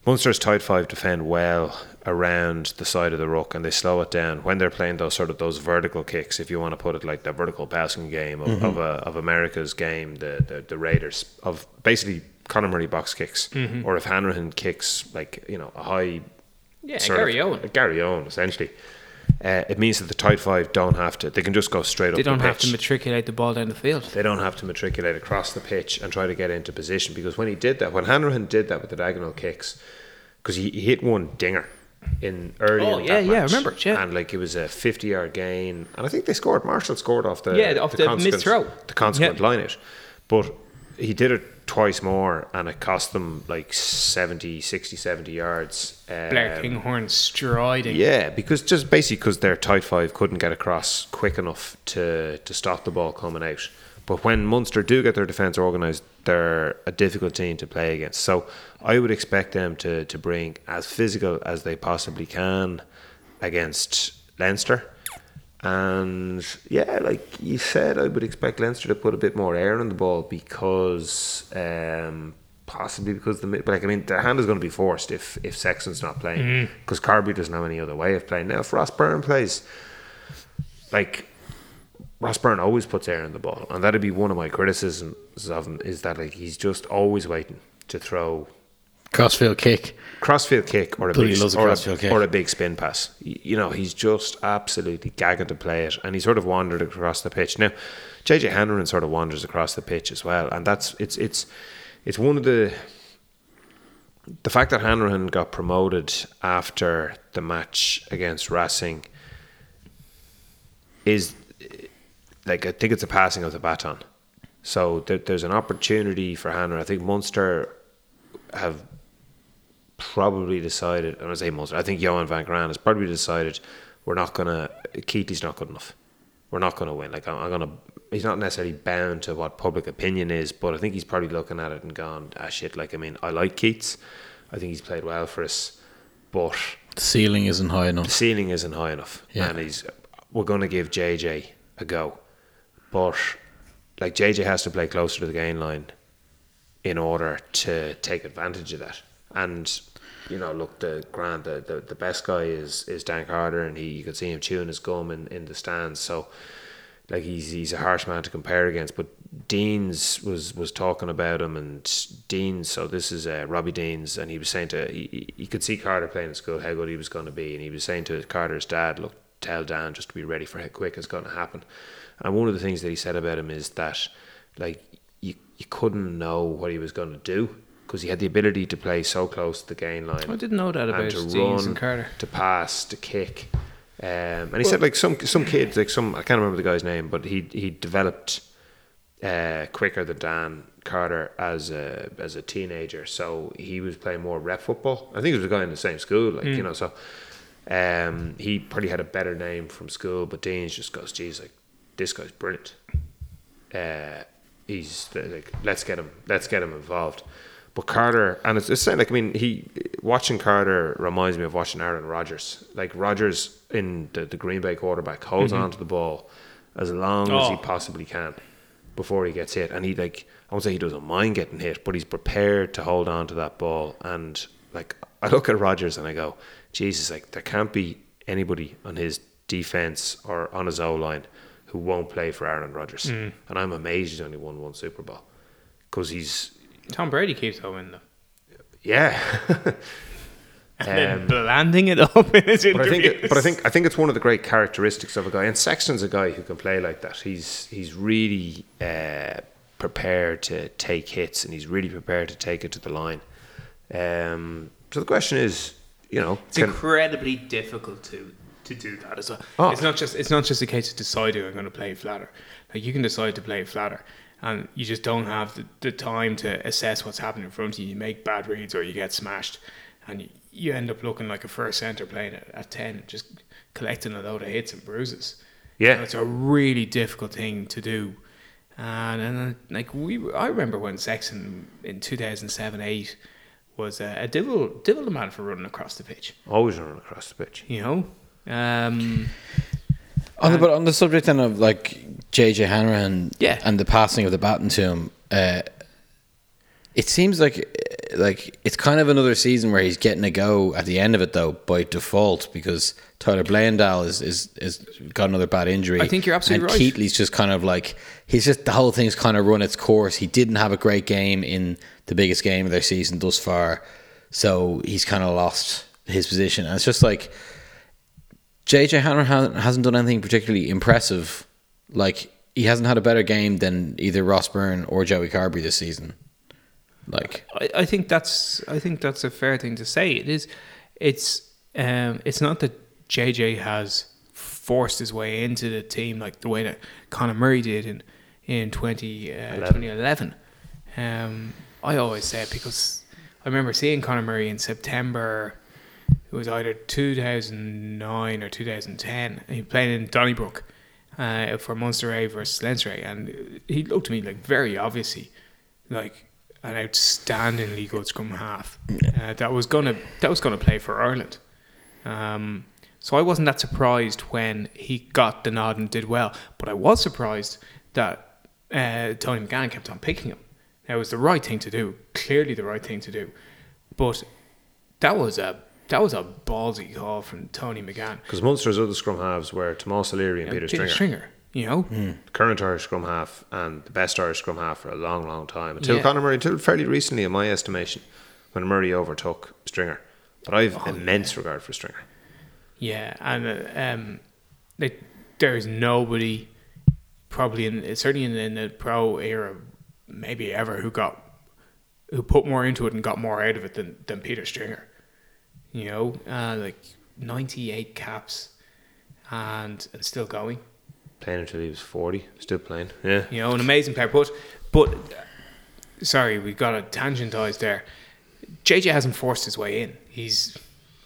Munster's tight five defend well around the side of the ruck and they slow it down when they're playing those sort of those vertical kicks, if you want to put it like the vertical passing game of, of, mm-hmm. a, of America's game, the, the the Raiders of basically Conor Murray box kicks, mm-hmm. or if Hanrahan kicks like you know a high Yeah, Gary of, Owen. Garryowen essentially. Uh, it means that the tight five don't have to; they can just go straight up. They don't the have to matriculate the ball down the field. they don't have to matriculate across the pitch and try to get into position because when he did that, when Hanrahan did that with the diagonal kicks, because he, he hit one dinger in early Oh, in yeah, yeah, I remember it, yeah. and like it was a fifty yard gain, and I think they scored. Marshall scored off the Yeah, off the consequent- mid-throw. the consequent Yeah. line it, but he did it twice more, and it cost them like 70, 60, 70 yards. Blair Um, Kinghorn striding. yeah, because just basically because their tight five couldn't get across quick enough to to stop the ball coming out. But when Munster do get their defence organised, they're a difficult team to play against. So I would expect them to to bring as physical as they possibly can against Leinster. And yeah, like you said, I would expect Leinster to put a bit more air on the ball because um, possibly because the but like I mean their hand is going to be forced if if Sexton's not playing because Carby doesn't have any other way of playing. Now if Ross Byrne plays, like Ross Byrne always puts air on the ball, and that'd be one of my criticisms of him is that like he's just always waiting to throw Crossfield kick. crossfield kick or a Bloody big loves a or, crossfield kick. or a big spin pass. You know, he's just absolutely gagging to play it, and he sort of wandered across the pitch. Now, JJ Hanrahan sort of wanders across the pitch as well, and that's it's it's it's one of the the fact that Hanrahan got promoted after the match against Racing is like I think it's a passing of the baton. So there, there's an opportunity for Hanrahan. I think Munster have probably decided, and I say Munster, I think Johan van Graan has probably decided we're not gonna. Keatley's not good enough. We're not gonna win. Like I'm, I'm gonna. He's not necessarily bound to what public opinion is, but I think he's probably looking at it and gone, ah shit. Like I mean, I like Keats. I think he's played well for us, but The ceiling isn't high enough. the ceiling isn't high enough, Yeah. and he's. We're going to give JJ a go, but like JJ has to play closer to the gain line in order to take advantage of that. And you know, look, the grand, the, the, the best guy is is Dan Carter, and he you could see him chewing his gum in, in the stands. So, like he's he's a harsh man to compare against. But Deans was was talking about him, and Deans. So this is uh, Robbie Deans, and he was saying to he, he- could see Carter playing in school how good he was going to be, and he was saying to Carter's dad, "Look, tell Dan just to be ready for how quick it's going to happen." And one of the things that he said about him is that like you you couldn't know what he was going to do because he had the ability to play so close to the gain line. I didn't know that about and to Deans run, and Carter. to pass, to kick. Um, and he said like some some kids like some I can't remember the guy's name, but he he developed uh, quicker than Dan Carter as a as a teenager. So he was playing more rep football. I think he was a guy in the same school, like you know. So um, he probably had a better name from school, but Dean's just goes, "Geez, like this guy's brilliant." Uh, he's like, let's get him, let's get him involved. But Carter, and it's, it's saying like I mean, he watching Carter reminds me of watching Aaron Rodgers. Like Rodgers in the, the Green Bay quarterback holds mm-hmm. onto the ball as long as he Oh. possibly can before he gets hit, and he like I won't say he doesn't mind getting hit, but he's prepared to hold on to that ball. And like I look at Rodgers and I go, Jesus, like there can't be anybody on his defense or on his O line who won't play for Aaron Rodgers. Mm. And I'm amazed he's only won one Super Bowl because he's Tom Brady keeps going though. yeah. And then landing it up in his Um, But I interviews. think, but I think, I think it's one of the great characteristics of a guy. And Sexton's a guy who can play like that. He's he's really uh, prepared to take hits and he's really prepared to take it to the line. Um, so the question is, you know, It's can- incredibly difficult to to do that as well. Oh. It's not just it's not just a case of deciding I'm going to play flatter. Like you can decide to play flatter, and you just don't have the, the time to assess what's happening in front of you. You make bad reads or you get smashed, and you, you end up looking like a first center playing at, at ten, just collecting a load of hits and bruises. Yeah. So it's a really difficult thing to do. And, and uh, like we, I remember when Sexton in two thousand seven eight was a, a devil devil man for running across the pitch always running across the pitch. you know. Um, On the, but on the subject then of like JJ Hanrahan Yeah. and the passing of the baton to him, uh, it seems like like it's kind of another season where he's getting a go at the end of it though by default because Tyler Bleyendaal is is is got another bad injury. I think you're absolutely and right. Keatley's just kind of like he's just the whole thing's kind of run its course. He didn't have a great game in the biggest game of their season thus far, so he's kind of lost his position. And it's just like JJ Hanrahan hasn't done anything particularly impressive. Like he hasn't had a better game than either Ross Byrne or Joey Carbery this season. Like I, I think that's I think that's a fair thing to say. It is. It's um. It's not that JJ has forced his way into the team like the way that Conor Murray did in in 20, uh, 2011. Um. I always say it because I remember seeing Conor Murray in September. It was either 2009 or 2010. He played in Donnybrook uh, for Munster A versus Leinster A, and he looked to me like very obviously like an outstandingly good scrum half uh, that was gonna that was gonna play for Ireland. Um, so I wasn't that surprised when he got the nod and did well, but I was surprised that uh, Tony McGahan kept on picking him. Now, it was the right thing to do, clearly the right thing to do, but that was a that was a ballsy call from Tony McGahan. Because Munster's other scrum halves were Tomas O'Leary and Peter, Stringer. Stringer, you know, Current Irish scrum half and the best Irish scrum half for a long, long time. Until Yeah. Conor Murray, until fairly recently, in my estimation, when Murray overtook Stringer. But I've Oh, immense regard for Stringer. Yeah, and uh, um, like, there is nobody, probably in certainly in, in the pro era, maybe ever, who got who put more into it and got more out of it than than Peter Stringer. You know, uh, like ninety eight caps, and, and still going. Playing until he was 40, still playing. Yeah. You know, an amazing player. But but uh, sorry, we got a tangentized there. JJ hasn't forced his way in. He's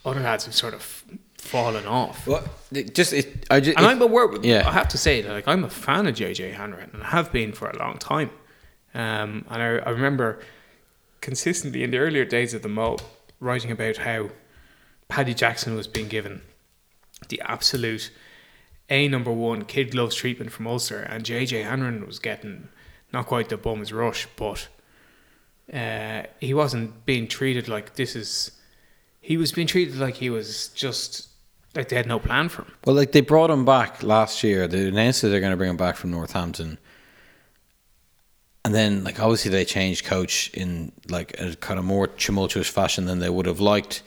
other lads have sort of fallen off. what? Just it, I just And I'm aware. Yeah. I have to say, that like, I'm a fan of JJ Hanrahan, and I have been for a long time. Um, and I, I remember consistently in the earlier days of the Mo writing about how Paddy Jackson was being given the absolute a number one kid gloves treatment from Ulster, and JJ Hanrahan was getting not quite the bum's rush, but uh, he wasn't being treated like this is. He was being treated like he was just like they had no plan for him. Well, like they brought him back last year. They announced that they're going to bring him back from Northampton, and then like obviously they changed coach in like a kind of more tumultuous fashion than they would have liked.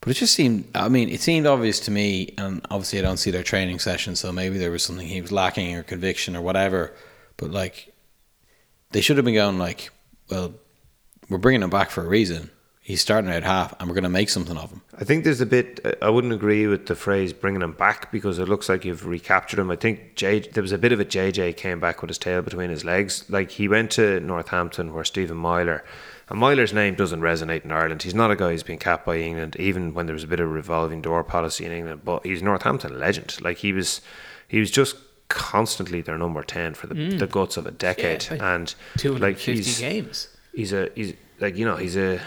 But it just seemed. I mean, it seemed obvious to me, and obviously I don't see their training session, so maybe there was something he was lacking or conviction or whatever. But like, they should have been going like, well, we're bringing him back for a reason. He's starting at half, and we're going to make something of him. I think there's a bit. I wouldn't agree with the phrase "bringing him back" because it looks like you've recaptured him. I think there was a bit of it. JJ came back with his tail between his legs. Like he went to Northampton, where Stephen Myler, and Myler's name doesn't resonate in Ireland. He's not a guy who's been capped by England, even when there was a bit of revolving door policy in England. But he's Northampton legend. Like he was, he was just constantly their number ten for the, the guts of a decade, and like he's games. he's a he's like you know he's a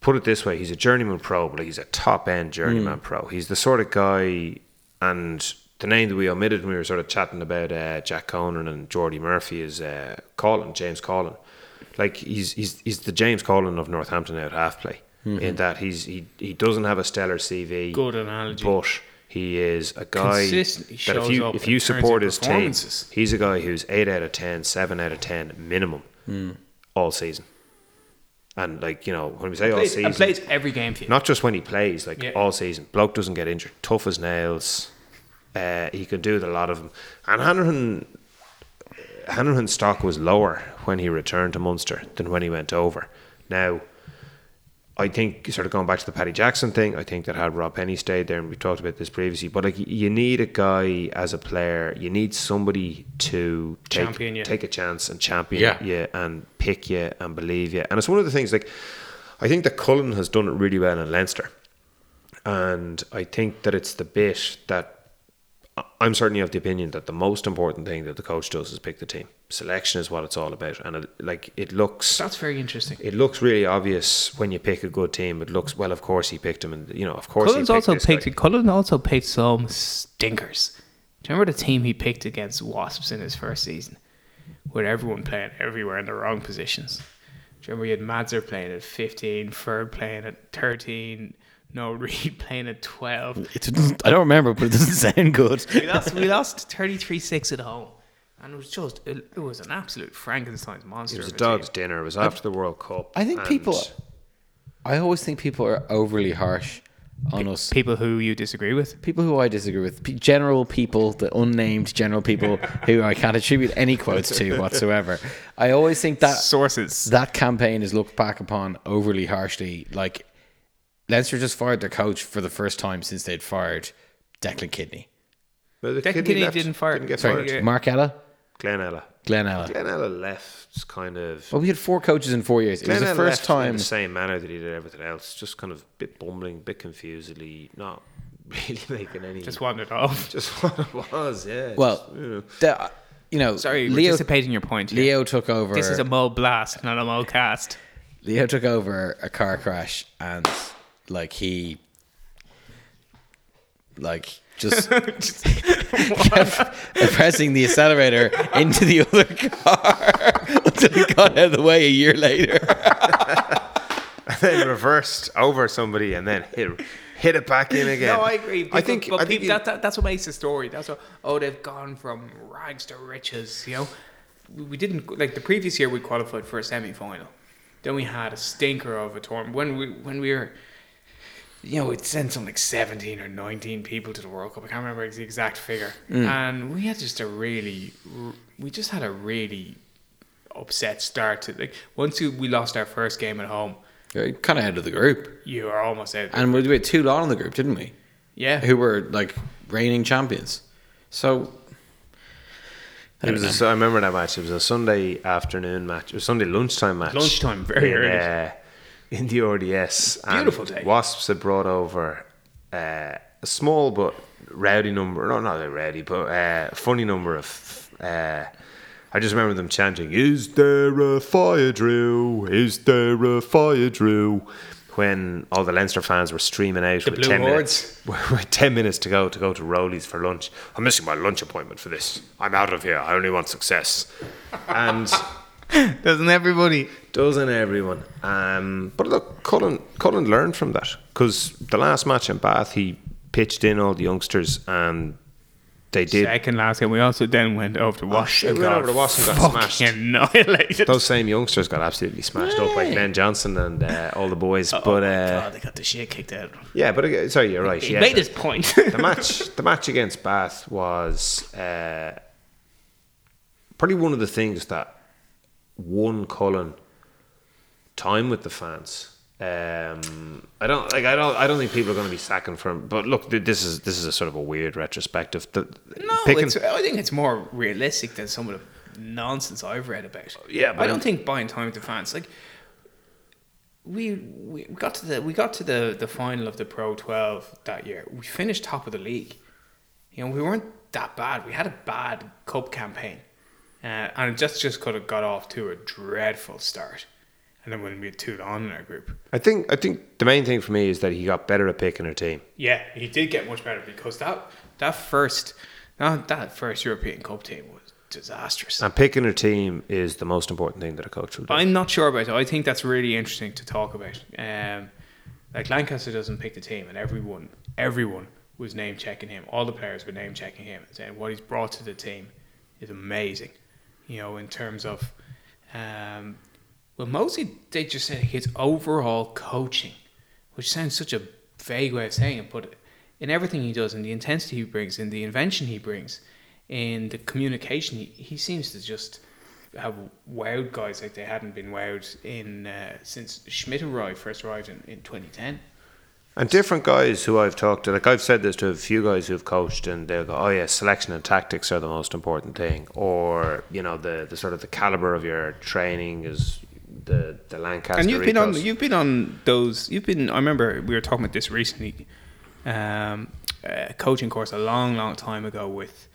put it this way he's a journeyman pro but he's a top end journeyman pro he's the sort of guy and the name that we omitted when we were sort of chatting about uh, Jack Conan and Jordi Murphy is uh, Collin James Collin like he's he's he's the James Collin of Northampton out half play in that he's he, he doesn't have a stellar CV Good analogy. but he is a guy that if you if you support his team. He's a guy who's 8 out of 10, 7 out of 10 minimum all season. And, like, you know, when we say all Plays, season, and plays every game for you. not just when he plays, like Yeah. all season. Bloke doesn't get injured. Tough as nails. Uh, he could do with a lot of them. And Hanrahan, Hanrahan's stock was lower when he returned to Munster than when he went over. Now, I think sort of going back to the Paddy Jackson thing, I think that had Rob Penney stayed there, and we talked about this previously. But like, you need a guy as a player, you need somebody to take, Champion you. take a chance and champion Yeah. you and pick you and believe you. And it's one of the things like I think that Cullen has done it really well in Leinster, and I think that it's the bit that I'm certainly of the opinion that the most important thing that the coach does is pick the team. Selection is what it's all about, and it, like it looks. That's very interesting. It looks really obvious when you pick a good team. It looks well. Of course, he picked him, and you know, of course, Cullen's he picked also this guy. picked. Cullen also picked some stinkers. Do you remember the team he picked against Wasps in his first season, with everyone playing everywhere in the wrong positions? Do you remember he had Madzer playing at fifteen, Ferg playing at thirteen, no Reid playing at twelve. It doesn't, I don't remember, but it doesn't sound good. We lost. We lost thirty three six at home, and it was just it, it was an absolute Frankenstein's monster. It was a of dog's team. dinner. It was after the World Cup. I think people. I always think people are overly harsh on us. People who you disagree with. People who I disagree with, P- general people, the unnamed general people who I can't attribute any quotes to whatsoever. I always think that Sources. that campaign is looked back upon overly harshly. Like Leinster just fired their coach for the first time since they'd fired Declan Kidney. Well, the Declan kid Kidney left. didn't fire- Didn't get Sorry, fired. Mark Ella, Glenn Ella. Glenn Ella. Glenn Ella left kind of. Well, we had four coaches in four years. It was Glenn the Ella first left in time. the same manner that he did everything else. Just kind of a bit bumbling, a bit confusedly, not really making any. Just wandered off. just what it was. Yeah. Well, just, you know. the, you know, Sorry, Leo, Leo, anticipating your point. here. Leo took over. This is a mole blast, not a mole cast. Leo took over a car crash and like he like just kept pressing the accelerator into the other car until he got out of the way a year later. And then reversed over somebody and then hit hit it back in again. No, I agree. I think. but I think people, you- that, that, that's what makes the story. That's what. Oh, they've gone from rags to riches. You know, we, we didn't like the previous year. We qualified for a semi final. Then we had a stinker of a tournament when we when we were. You know, we'd sent some like seventeen or nineteen people to the World Cup. I can't remember the exact figure, and we had just a really, we just had a really upset start to like once we we lost our first game at home. kind of out of the group. You are almost out. And we had two lot in the group, didn't we? yeah, Who were like reigning champions. So It was. A, I remember that match. It was a Sunday afternoon match. It was a Sunday lunchtime match. Lunchtime, very in, early. Uh, in the RDS. Beautiful day. Wasps had brought over uh, a small but rowdy number. No, not a rowdy, but uh, funny number of. Uh, I just remember them chanting, "Is there a fire drill? Is there a fire drill?" When all the Leinster fans were streaming out with Blue ten Hordes. minutes, with ten minutes to go to go to Roly's for lunch. I'm missing my lunch appointment for this. I'm out of here. I only want success. And doesn't everybody? doesn't everyone? Um, but look, Cullen, Cullen learned from that because the last match in Bath, he pitched in all the youngsters and they did. Second last game, we also then went over to Wasps. shit, and we went over to Wasps and got fucking smashed. annihilated. Those same youngsters got absolutely smashed up by Glenn Johnson and uh, all the boys. but uh, God, they got the shit kicked out. yeah, but uh, sorry, you're right. He yeah, made the, his point. the match, the match against Bath was uh, probably one of the things that won Cullen time with the fans. Um, I don't like. I don't. I don't think people are going to be sacking for from. But look, this is this is a sort of a weird retrospective. The, no, picking- I think it's more realistic than some of the nonsense I've read about. Yeah, but I don't I'm- think buying time with the fans like. We, we got to the we got to the, the final of the Pro 12 that year. We finished top of the league. You know, we weren't that bad. We had a bad cup campaign, uh, and it just just could have got off to a dreadful start. And then when we had Toulon in our group, I think. I think the main thing for me is that he got better at picking a team. Yeah, he did get much better because that that first that, that first European Cup team was disastrous. And picking a team is the most important thing that a coach will do. I'm not sure about it. I think that's really interesting to talk about. Um, like Lancaster doesn't pick the team, and everyone everyone was name checking him. All the players were name checking him and saying what he's brought to the team is amazing. You know, in terms of, um, well, mostly they just said his overall coaching, which sounds such a vague way of saying it, but in everything he does, in the intensity he brings, in the invention he brings, in the communication, he, he seems to just have wowed guys like they hadn't been wowed in uh, since Schmidt arrived first arrived in, in 2010. And different guys who I've talked to, like I've said this to a few guys who've coached, and they'll go, "Oh yeah, selection and tactics are the most important thing," or you know, the the sort of the caliber of your training is the the Lancaster. and you've been on you've been on those you've been I remember we were talking about this recently um a coaching course a long long time ago with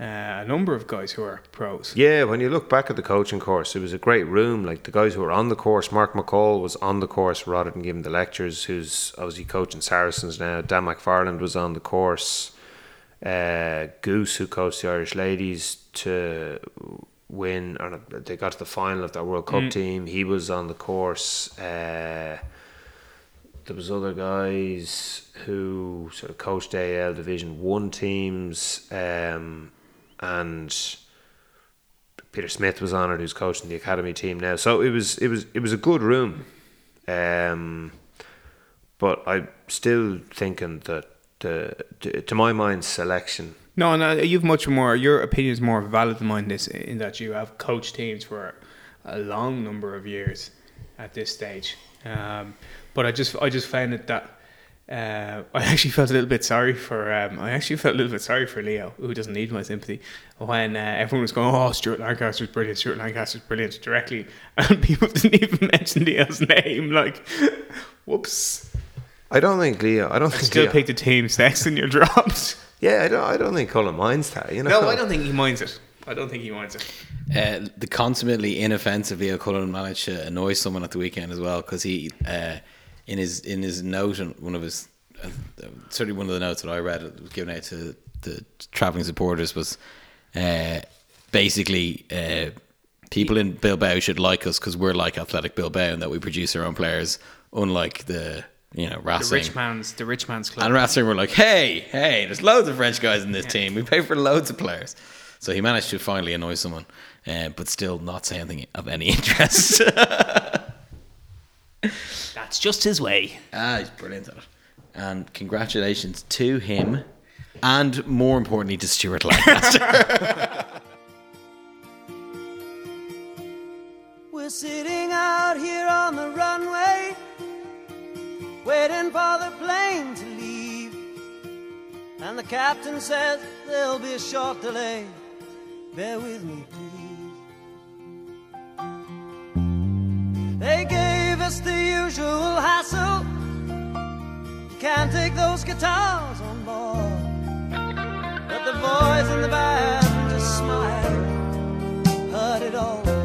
uh, a number of guys who are pros Yeah, when you look back at the coaching course, it was a great room. Like the guys who were on the course, Mark McCall was on the course rather than giving the lectures, who's obviously coaching Saracens now. Dan McFarland was on the course. Uh, Goose, who coached the Irish ladies to win, or they got to the final of their World Cup team. He was on the course. Uh, there was other guys who sort of coached AL Division One teams, um, and Peter Smith was on it, who's coaching the academy team now. So it was it was it was a good room, um, but I'm still thinking that the to, to my mind selection. no no you've much more your opinion is more valid than mine this in that you have coached teams for a long number of years at this stage um, but I just I just found it that uh, I actually felt a little bit sorry for. Um, I actually felt a little bit sorry for Leo, who doesn't need my sympathy, when uh, everyone was going, "Oh, Stuart Lancaster's brilliant. Stuart Lancaster's brilliant." Directly, and people didn't even mention Leo's name. Like, whoops! I don't think Leo. I don't think Still Leo, picked the team next in your drops. Yeah, I don't. I don't think Cullen minds that. You know. No, I don't think he minds it. I don't think he minds it. Uh, the consummately inoffensive Leo Cullen managed to annoy someone at the weekend as well because he, uh, in his in his note, on one of his uh, certainly one of the notes that I read was given out to the traveling supporters was uh, basically uh, people in Bilbao should like us because we're like Athletic Bilbao and that we produce our own players, unlike the you know The Racing. rich man's the rich man's club. And Racing were like, hey, hey, there's loads of French guys in this team. We pay for loads of players. So he managed to finally annoy someone, uh, but still not say anything of any interest. That's just his way. ah, he's brilliant at it. And congratulations to him, and more importantly, to Stuart Lancaster. We're sitting out here on the runway, waiting for the plane to leave. And the captain says there'll be a short delay. Bear with me, please. They gave us the usual hassle. Can't take those guitars on board. But the boys in the band just smile. Heard it all